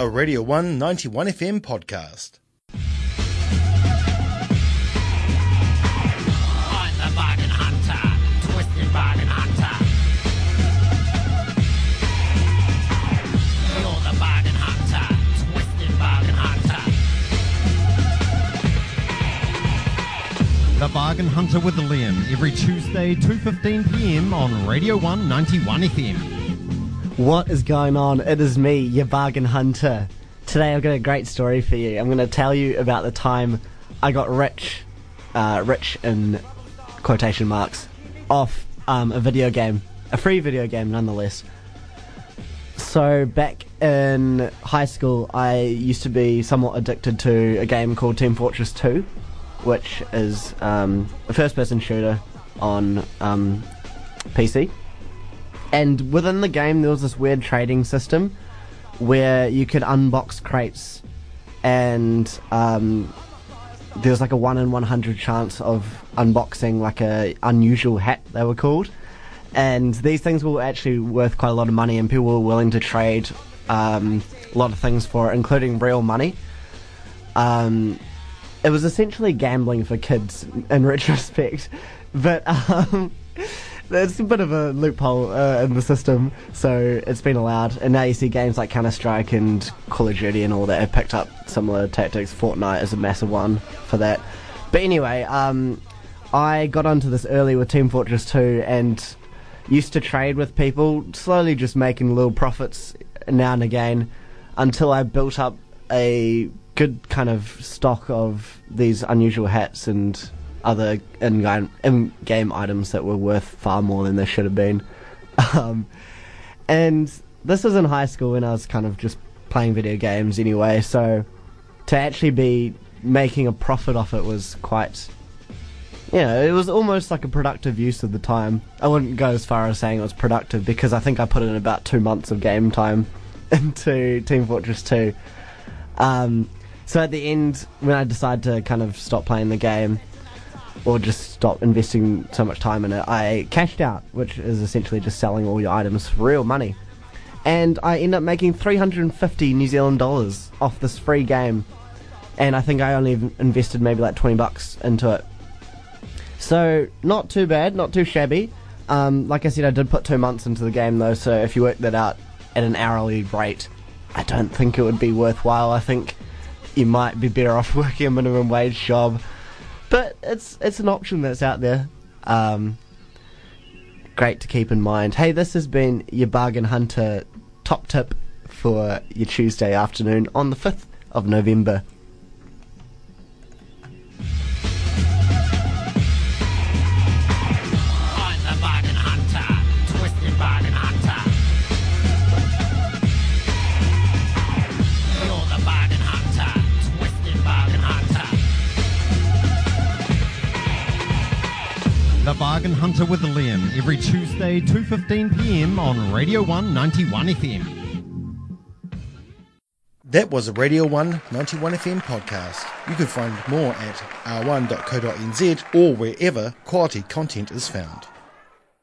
a Radio 191 FM podcast. I'm the bargain hunter, twisted bargain hunter. You're the bargain hunter, twisted bargain hunter. The Bargain Hunter with Liam every Tuesday, 2:15 p.m. on Radio 191 FM. What is going on? It is me, your bargain hunter. Today I've got a great story for you. I'm going to tell you about the time I got rich, uh, rich in quotation marks, off um, a video game, a free video game nonetheless. So back in high school, I used to be somewhat addicted to a game called Team Fortress 2, which is um, a first-person shooter on um, PC and within the game there was this weird trading system where you could unbox crates and um, there was like a 1 in 100 chance of unboxing like a unusual hat they were called. And these things were actually worth quite a lot of money and people were willing to trade um, a lot of things for it including real money. Um, it was essentially gambling for kids in retrospect. But there's a bit of a loophole uh, in the system, so it's been allowed. And now you see games like Counter Strike and Call of Duty and all that have picked up similar tactics. Fortnite is a massive one for that. But anyway, um, I got onto this early with Team Fortress 2 and used to trade with people, slowly just making little profits now and again until I built up a good kind of stock of these unusual hats and other in-game, items that were worth far more than they should have been. Um, and this was in high school when I was kind of just playing video games anyway, so to actually be making a profit off it was quite. You know, it was almost like a productive use of the time. I wouldn't go as far as saying it was productive because I think I put in about two months of game time into Team Fortress 2. Um, so at the end, when I decided to kind of stop playing the game, or just stop investing so much time in it, I cashed out, which is essentially just selling all your items for real money. And I end up making 350 New Zealand dollars off this free game. And I think I only invested maybe like 20 bucks into it. So, not too bad, not too shabby. Um, like I said, I did put two months into the game though, so if you work that out at an hourly rate, I don't think it would be worthwhile. I think you might be better off working a minimum wage job but it's it's an option that's out there. Um, great to keep in mind. Hey, this has been your bargain hunter top tip for your Tuesday afternoon on the fifth of November. The Bargain Hunter with Liam every Tuesday, 2:15 p.m. on Radio 191 FM. That was a Radio 191 FM podcast. You can find more at r1.co.nz or wherever quality content is found.